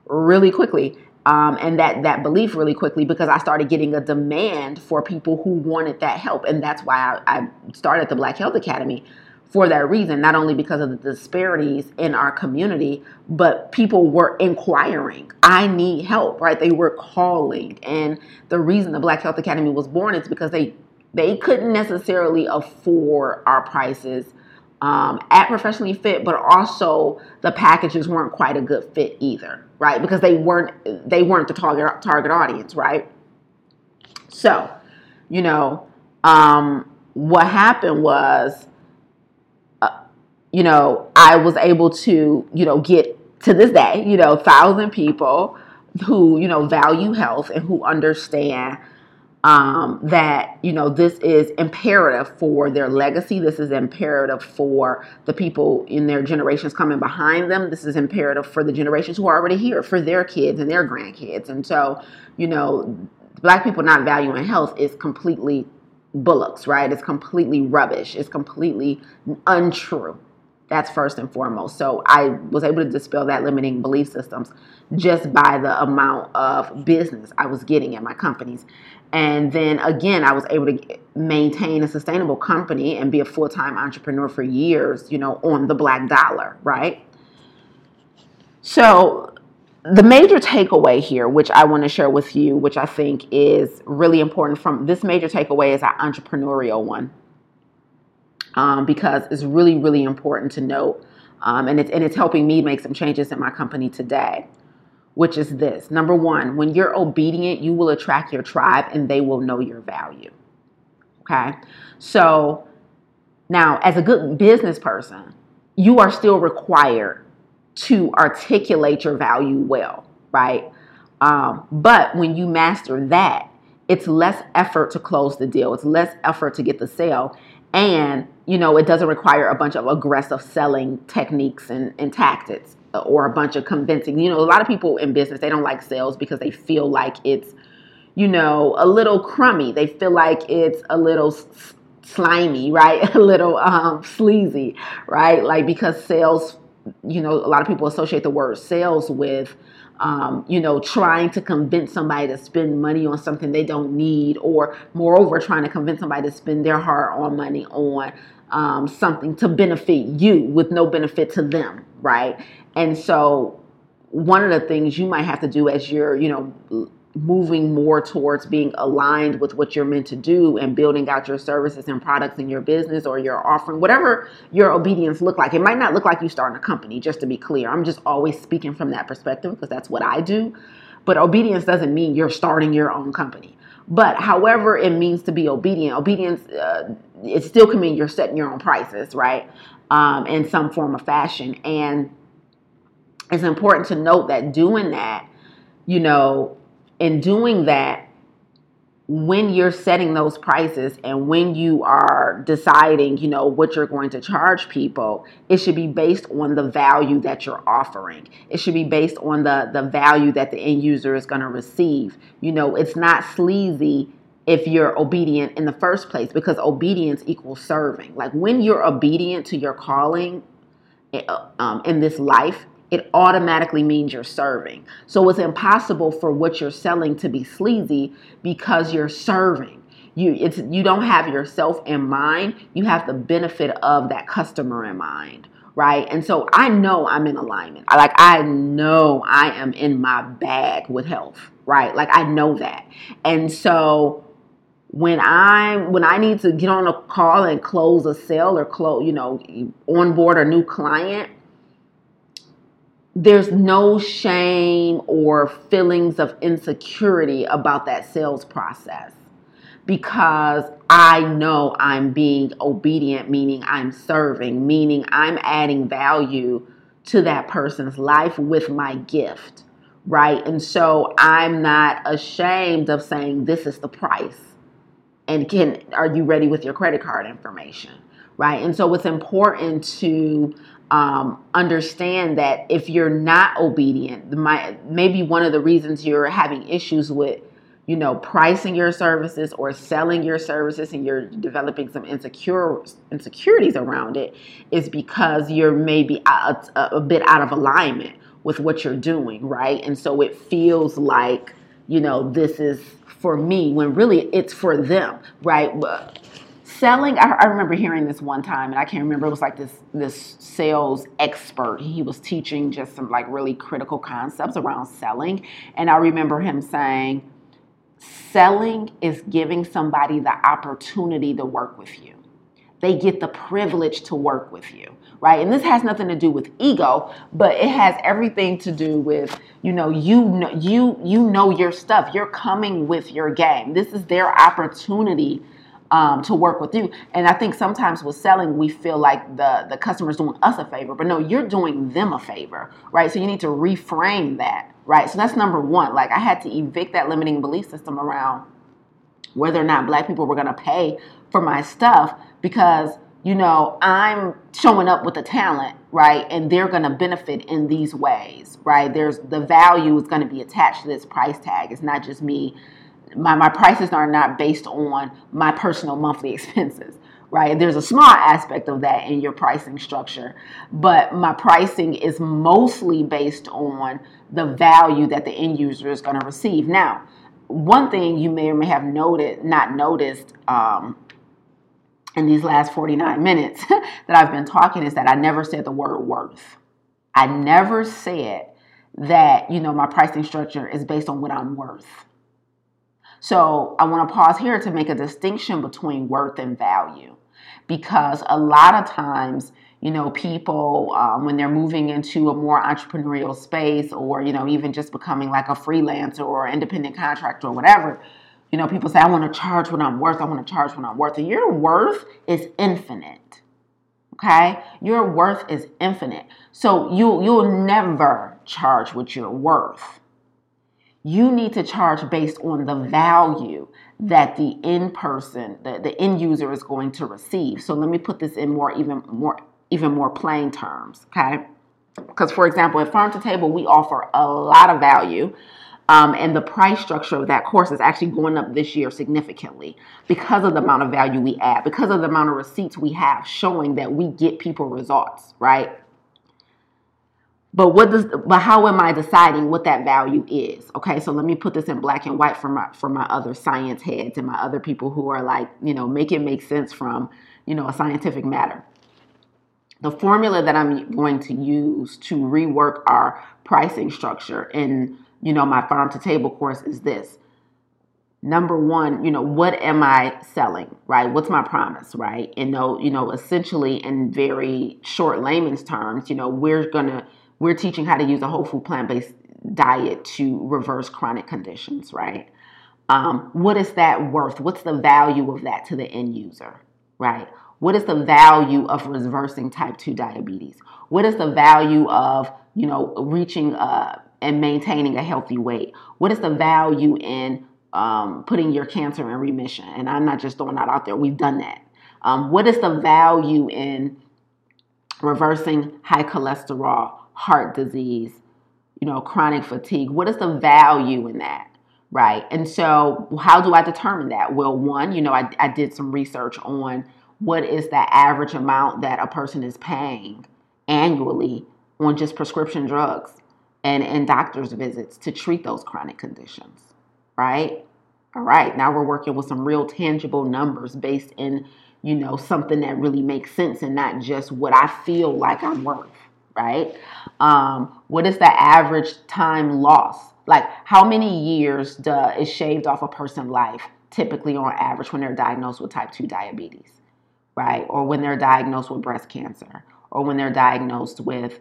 really quickly um, and that that belief really quickly because I started getting a demand for people who wanted that help, and that's why I, I started the Black Health Academy for that reason. Not only because of the disparities in our community, but people were inquiring. I need help, right? They were calling, and the reason the Black Health Academy was born is because they they couldn't necessarily afford our prices um, at professionally fit, but also the packages weren't quite a good fit either, right? Because they weren't they weren't the target target audience, right? So, you know, um, what happened was, uh, you know, I was able to, you know, get to this day, you know, thousand people who you know value health and who understand um, that you know this is imperative for their legacy. This is imperative for the people in their generations coming behind them. This is imperative for the generations who are already here for their kids and their grandkids. And so you know black people not valuing health is completely bullocks right? It's completely rubbish. It's completely untrue. That's first and foremost. So i was able to dispel that limiting belief systems just by the amount of business i was getting at my companies and then again, I was able to maintain a sustainable company and be a full time entrepreneur for years, you know, on the black dollar, right? So, the major takeaway here, which I want to share with you, which I think is really important from this major takeaway is an entrepreneurial one. Um, because it's really, really important to note. Um, and, it's, and it's helping me make some changes in my company today, which is this. Number one, when you're obedient, you will attract your tribe and they will know your value. Okay. So now, as a good business person, you are still required to articulate your value well, right? Um, but when you master that, it's less effort to close the deal. It's less effort to get the sale. And, you know, it doesn't require a bunch of aggressive selling techniques and, and tactics or a bunch of convincing. You know, a lot of people in business, they don't like sales because they feel like it's, you know, a little crummy. They feel like it's a little slimy, right? A little um, sleazy, right? Like because sales, you know, a lot of people associate the word sales with, um, you know, trying to convince somebody to spend money on something they don't need, or moreover, trying to convince somebody to spend their hard-earned money on um, something to benefit you with no benefit to them, right? And so, one of the things you might have to do as you're, you know, moving more towards being aligned with what you're meant to do and building out your services and products in your business or your offering, whatever your obedience look like. It might not look like you starting a company, just to be clear. I'm just always speaking from that perspective because that's what I do. But obedience doesn't mean you're starting your own company. But however it means to be obedient, obedience, uh, it still can mean you're setting your own prices, right? Um, in some form of fashion. And it's important to note that doing that, you know, in doing that, when you're setting those prices and when you are deciding, you know, what you're going to charge people, it should be based on the value that you're offering. It should be based on the the value that the end user is going to receive. You know, it's not sleazy if you're obedient in the first place because obedience equals serving. Like when you're obedient to your calling eh, um, in this life, it automatically means you're serving. So it's impossible for what you're selling to be sleazy because you're serving. You it's you don't have yourself in mind. You have the benefit of that customer in mind, right? And so I know I'm in alignment. Like I know I am in my bag with health, right? Like I know that. And so when I'm when I need to get on a call and close a sale or close, you know, onboard a new client, there's no shame or feelings of insecurity about that sales process because I know I'm being obedient, meaning I'm serving, meaning I'm adding value to that person's life with my gift, right? And so I'm not ashamed of saying this is the price. And can are you ready with your credit card information? Right? And so it's important to um, understand that if you're not obedient, my, maybe one of the reasons you're having issues with, you know, pricing your services or selling your services and you're developing some insecure insecurities around it is because you're maybe a, a, a bit out of alignment with what you're doing, right? And so it feels like, you know, this is for me when really it's for them, right? Selling I, I, remember hearing this one time and i can't remember it was like this this sales expert. He was teaching just some like really critical concepts around selling. And i remember him saying selling is giving somebody the opportunity to work with you. They get the privilege to work with you right? And this has nothing to do with ego but it has everything to do with you know you know you you know your stuff. You're coming with your game. This is their opportunity um, to work with you. And I think sometimes with selling, we feel like the the customer's doing us a favor, but no, you're doing them a favor, right? So you need to reframe that, right? So that's number one. Like I had to evict that limiting belief system around whether or not black people were going to pay for my stuff because you know i'm showing up with the talent right and they're going to benefit in these ways right there's the value is going to be attached to this price tag it's not just me my, my prices are not based on my personal monthly expenses right? There's a small aspect of that in your pricing structure but my pricing is mostly based on the value that the end user is going to receive. Now one thing you may or may have noted not noticed um, in these last 49 minutes that i've been talking is that i never said the word worth. I never said that, you know, my pricing structure is based on what I'm worth. So I want to pause here to make a distinction between worth and value because a lot of times, you know, people, um, when they're moving into a more entrepreneurial space or, you know, even just becoming like a freelancer or independent contractor or whatever, you know, people say, I want to charge what I'm worth. I want to charge what I'm worth. And your worth is infinite. Okay? Your worth is infinite. So you you'll never charge what you're worth. You need to charge based on the value that the end person, the, the end user is going to receive. So let me put this in more even more even more plain terms, okay? Because for example, at Farm to Table, we offer a lot of value um, and the price structure of that course is actually going up this year significantly because of the amount of value we add, because of the amount of receipts we have showing that we get people results, right? But what does but how am I deciding what that value is? Okay, so let me put this in black and white for my for my other science heads and my other people who are like, you know, make it make sense from, you know, a scientific matter. The formula that I'm going to use to rework our pricing structure in you know, my farm to table course is this. Number one, you know, what am I selling, right? What's my promise, right? And know, you know, essentially in very short layman's terms, you know, we're gonna we're teaching how to use a whole food plant based diet to reverse chronic conditions, right? Um, what is that worth? What's the value of that to the end user, right? What is the value of reversing type 2 diabetes? What is the value of, you know, reaching uh, and maintaining a healthy weight? What is the value in um, putting your cancer in remission? And I'm not just throwing that out there, we've done that. Um, what is the value in reversing high cholesterol, heart disease, you know, chronic fatigue? What is the value in that? Right. And so, how do I determine that? Well, one, you know, I, I did some research on what is the average amount that a person is paying annually on just prescription drugs and, and doctor's visits to treat those chronic conditions, right? All right, now we're working with some real tangible numbers based in, you know, something that really makes sense and not just what I feel like I'm worth, right? Um, what is the average time loss? Like, how many years do, is shaved off a person's life typically on average when they're diagnosed with type 2 diabetes, right? Or when they're diagnosed with breast cancer, or when they're diagnosed with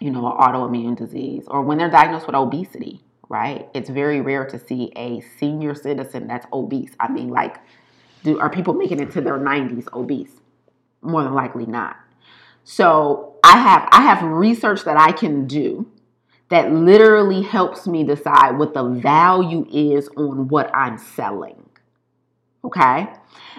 you know, an autoimmune disease or when they're diagnosed with obesity, right? It's very rare to see a senior citizen that's obese. I mean, like, do are people making it to their 90s obese? More than likely not. So I have I have research that I can do that literally helps me decide what the value is on what I'm selling. Okay.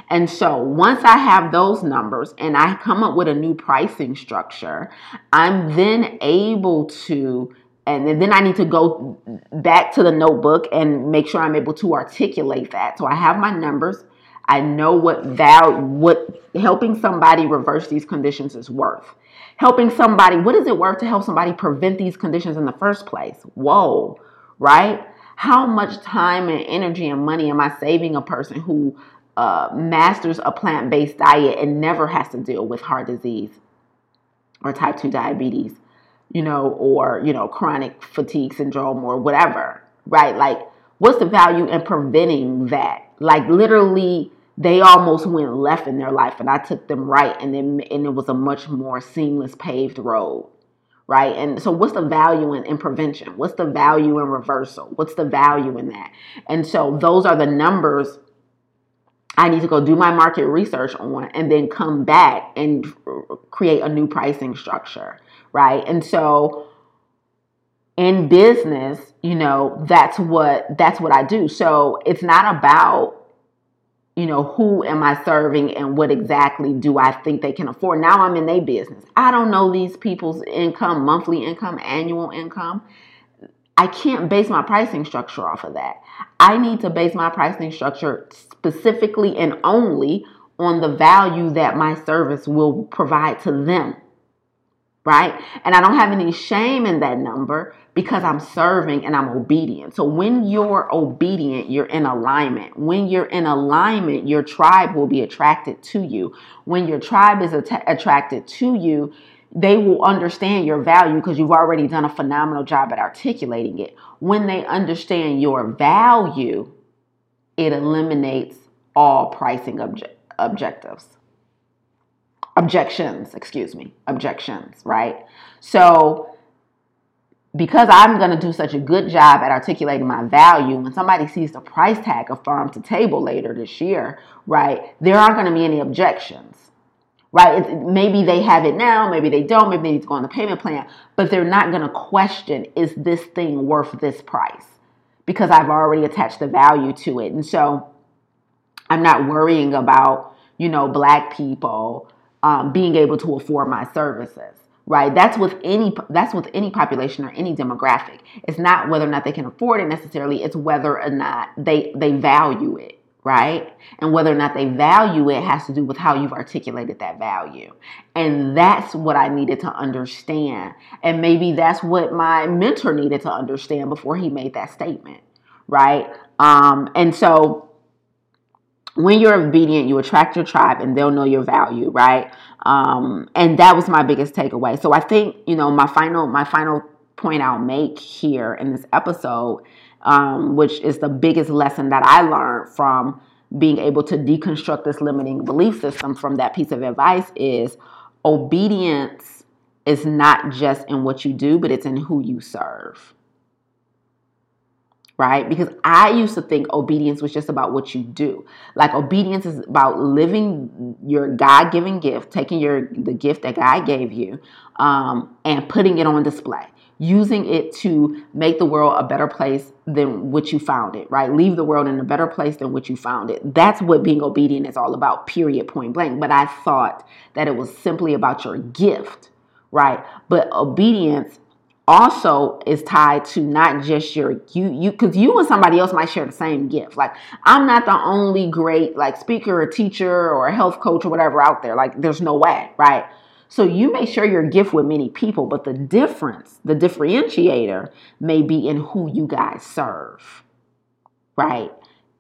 And so once I have those numbers and I come up with a new pricing structure, I'm then able to and then I need to go back to the notebook and make sure I'm able to articulate that. So I have my numbers. I know what val what helping somebody reverse these conditions is worth. Helping somebody, what is it worth to help somebody prevent these conditions in the first place? Whoa, right? How much time and energy and money am I saving a person who uh, masters a plant based diet and never has to deal with heart disease or type 2 diabetes, you know, or, you know, chronic fatigue syndrome or whatever, right? Like, what's the value in preventing that? Like, literally, they almost went left in their life and I took them right and then and it was a much more seamless paved road right and so what's the value in, in prevention what's the value in reversal what's the value in that and so those are the numbers I need to go do my market research on and then come back and create a new pricing structure, right? And so in business, you know, that's what that's what I do. So it's not about you know, who am I serving and what exactly do I think they can afford? Now I'm in their business. I don't know these people's income, monthly income, annual income. I can't base my pricing structure off of that. I need to base my pricing structure specifically and only on the value that my service will provide to them. Right? And I don't have any shame in that number because I'm serving and I'm obedient. So when you're obedient, you're in alignment. When you're in alignment, your tribe will be attracted to you. When your tribe is att- attracted to you, they will understand your value because you've already done a phenomenal job at articulating it. When they understand your value, it eliminates all pricing obje- objectives. Objections, excuse me, objections, right? So, because I'm going to do such a good job at articulating my value, when somebody sees the price tag of farm to table later this year, right, there aren't going to be any objections right? It's, maybe they have it now, maybe they don't, maybe they need to go on the payment plan, but they're not going to question is this thing worth this price because I've already attached the value to it. And so I'm not worrying about, you know, black people um, being able to afford my services. Right, that's with any that's with any population or any demographic. It's not whether or not they can afford it necessarily. It's whether or not they they value it right? And whether or not they value it has to do with how you've articulated that value. And that's what I needed to understand. And maybe that's what my mentor needed to understand before he made that statement, right? Um, and so when you're obedient, you attract your tribe and they'll know your value, right? Um, and that was my biggest takeaway. So I think, you know, my final, my final point I'll make here in this episode um, which is the biggest lesson that I learned from being able to deconstruct this limiting belief system from that piece of advice is obedience is not just in what you do, but it's in who you serve. Right? Because I used to think obedience was just about what you do. Like obedience is about living your God-given gift, taking your the gift that God gave you, um, and putting it on display using it to make the world a better place than which you found it, right? Leave the world in a better place than which you found it. That's what being obedient is all about, period, point blank. But I thought that it was simply about your gift, right? But obedience also is tied to not just your you you because you and somebody else might share the same gift like i'm not the only great like speaker or teacher or health coach or whatever out there like there's no way right so you may share your gift with many people, but the difference, the differentiator may be in who you guys serve, right?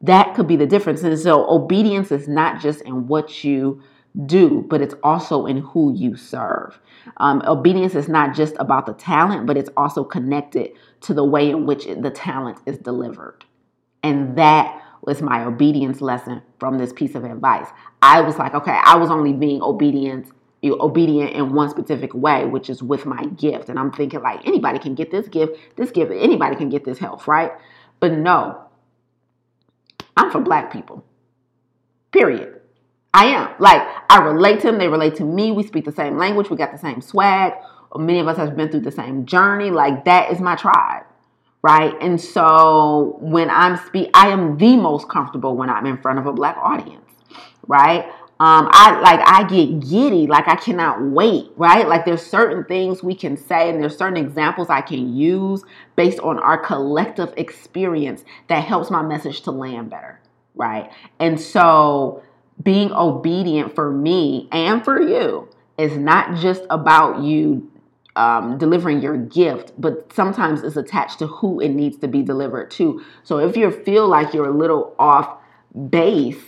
That could be the difference. And so obedience is not just in what you do, but it's also in who you serve. Um, obedience is not just about the talent, but it's also connected to the way in which the talent is delivered. And that was my obedience lesson from this piece of advice. I was like, okay, I was only being obedient you obedient in one specific way, which is with my gift. And I'm thinking like anybody can get this gift, this gift, anybody can get this health, right? But no, I'm for black people. Period. I am. Like I relate to them, they relate to me. We speak the same language, we got the same swag. Many of us have been through the same journey. Like that is my tribe. Right. And so when I'm speak I am the most comfortable when I'm in front of a black audience. Right. Um, I like I get giddy, like I cannot wait, right? Like there's certain things we can say, and there's certain examples I can use based on our collective experience that helps my message to land better, right? And so being obedient for me and for you is not just about you um, delivering your gift, but sometimes it's attached to who it needs to be delivered to. So if you feel like you're a little off base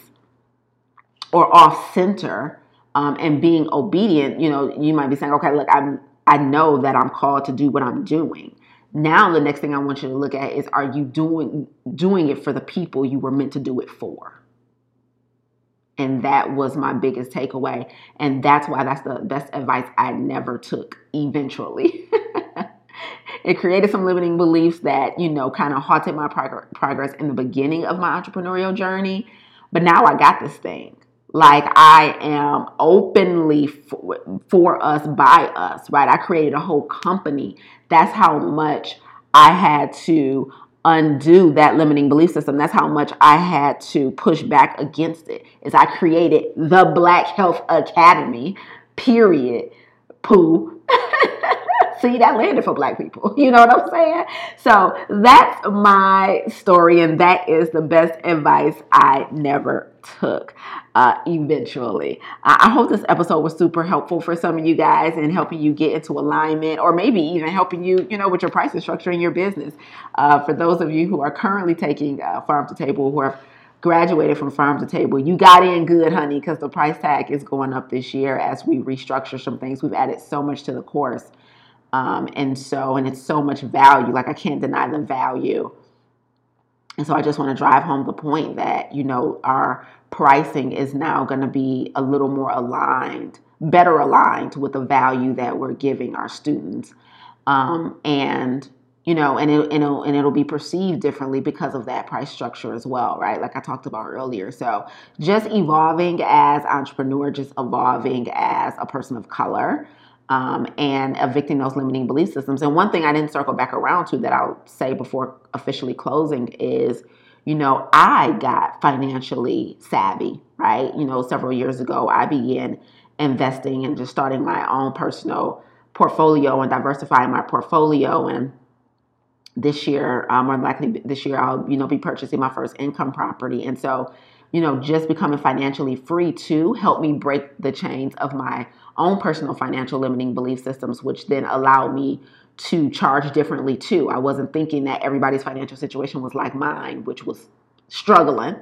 or off center um, and being obedient, you know, you might be saying, okay, look, I'm I know that I'm called to do what I'm doing. Now the next thing I want you to look at is are you doing doing it for the people you were meant to do it for? And that was my biggest takeaway. And that's why that's the best advice I never took eventually. it created some limiting beliefs that, you know, kind of halted my prog- progress in the beginning of my entrepreneurial journey. But now I got this thing like I am openly for, for, us by us, right? I created a whole company. That's how much I had to undo that limiting belief system. That's how much I had to push back against it. Is I created the Black Health Academy, period. Pooh. See, that landed for black people. You know what I'm saying? So that's my story, and that is the best advice I never took uh, eventually. I hope this episode was super helpful for some of you guys and helping you get into alignment or maybe even helping you, you know, with your pricing structure in your business. Uh, for those of you who are currently taking uh, farm to table, who have graduated from farm to table. You got in good, honey, because the price tag is going up this year as we restructure some things. We've added so much to the course. Um, and so, and it's so much value. Like, I can't deny the value. And so, I just want to drive home the point that, you know, our pricing is now going to be a little more aligned, better aligned with the value that we're giving our students. Um, and you know, and, it, and, it'll, and it'll be perceived differently because of that price structure as well, right? Like I talked about earlier. So just evolving as entrepreneur, just evolving as a person of color. Um, and evicting those limiting belief systems. And one thing I didn't circle back around to that I'll say before officially closing is, you know, I got financially savvy, right? You know, several years ago, I began investing and just starting my own personal portfolio and diversifying my portfolio and this year, um, more likely this year, I'll you know be purchasing my first income property, and so you know just becoming financially free to help me break the chains of my own personal financial limiting belief systems, which then allowed me to charge differently too. I wasn't thinking that everybody's financial situation was like mine, which was struggling.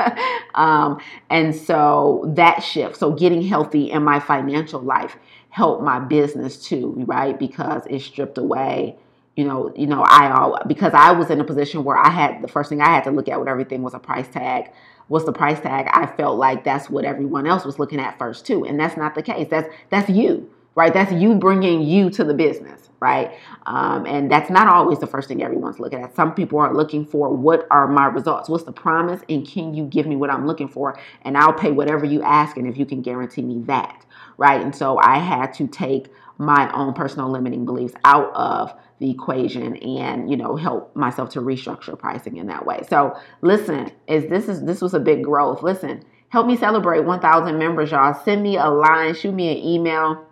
um, and so that shift, so getting healthy in my financial life helped my business too, right? Because it stripped away you know, you know, I all because I was in a position where I had the first thing I had to look at with everything was a price tag. What's the price tag? I felt like that's what everyone else was looking at first too, and that's not the case. That's that's you, right? That's you bringing you to the business, right? Um, and that's not always the first thing everyone's looking at. Some people are looking for what are my results? What's the promise? And can you give me what I'm looking for? And I'll pay whatever you ask, and if you can guarantee me that, right? And so I had to take my own personal limiting beliefs out of the equation and you know help myself to restructure pricing in that way. So listen is this is this was a big growth. Listen help me celebrate 1000 members y'all. Send me a line shoot me an email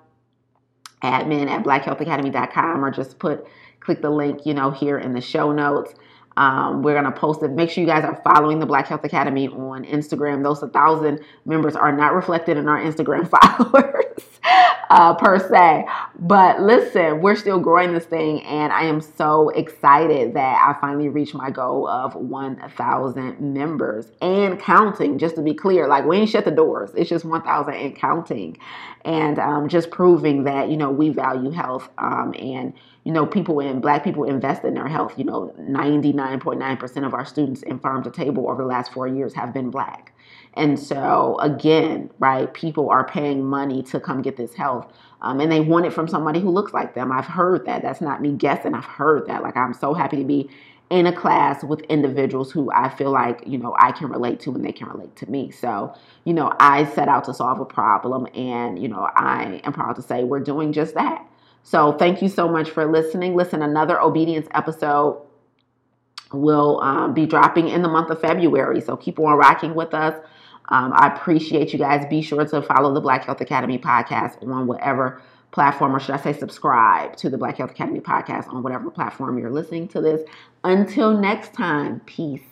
admin at blackhealthacademy.com or just put click the link you know here in the show notes um, we're going to post it. Make sure you guys are following the Black Health Academy on Instagram. Those 1,000 members are not reflected in our Instagram followers uh, per se. But listen, we're still growing this thing, and I am so excited that I finally reached my goal of 1,000 members and counting. Just to be clear, like we ain't shut the doors, it's just 1,000 and counting. And um, just proving that, you know, we value health um, and you know, people in black people invest in their health. You know, 99.9% of our students in farm to table over the last four years have been black. And so, again, right, people are paying money to come get this health. Um, and they want it from somebody who looks like them. I've heard that. That's not me guessing. I've heard that. Like, I'm so happy to be in a class with individuals who I feel like, you know, I can relate to and they can relate to me. So, you know, I set out to solve a problem and, you know, I am proud to say we're doing just that. So thank you so much for listening. Listen, another obedience episode will um, be dropping in the month of February. So keep on rocking with us. Um, I appreciate you guys. Be sure to follow the Black Health Academy podcast on whatever platform, or should I say, subscribe to the Black Health Academy podcast on whatever platform you're listening to this. Until next time, peace.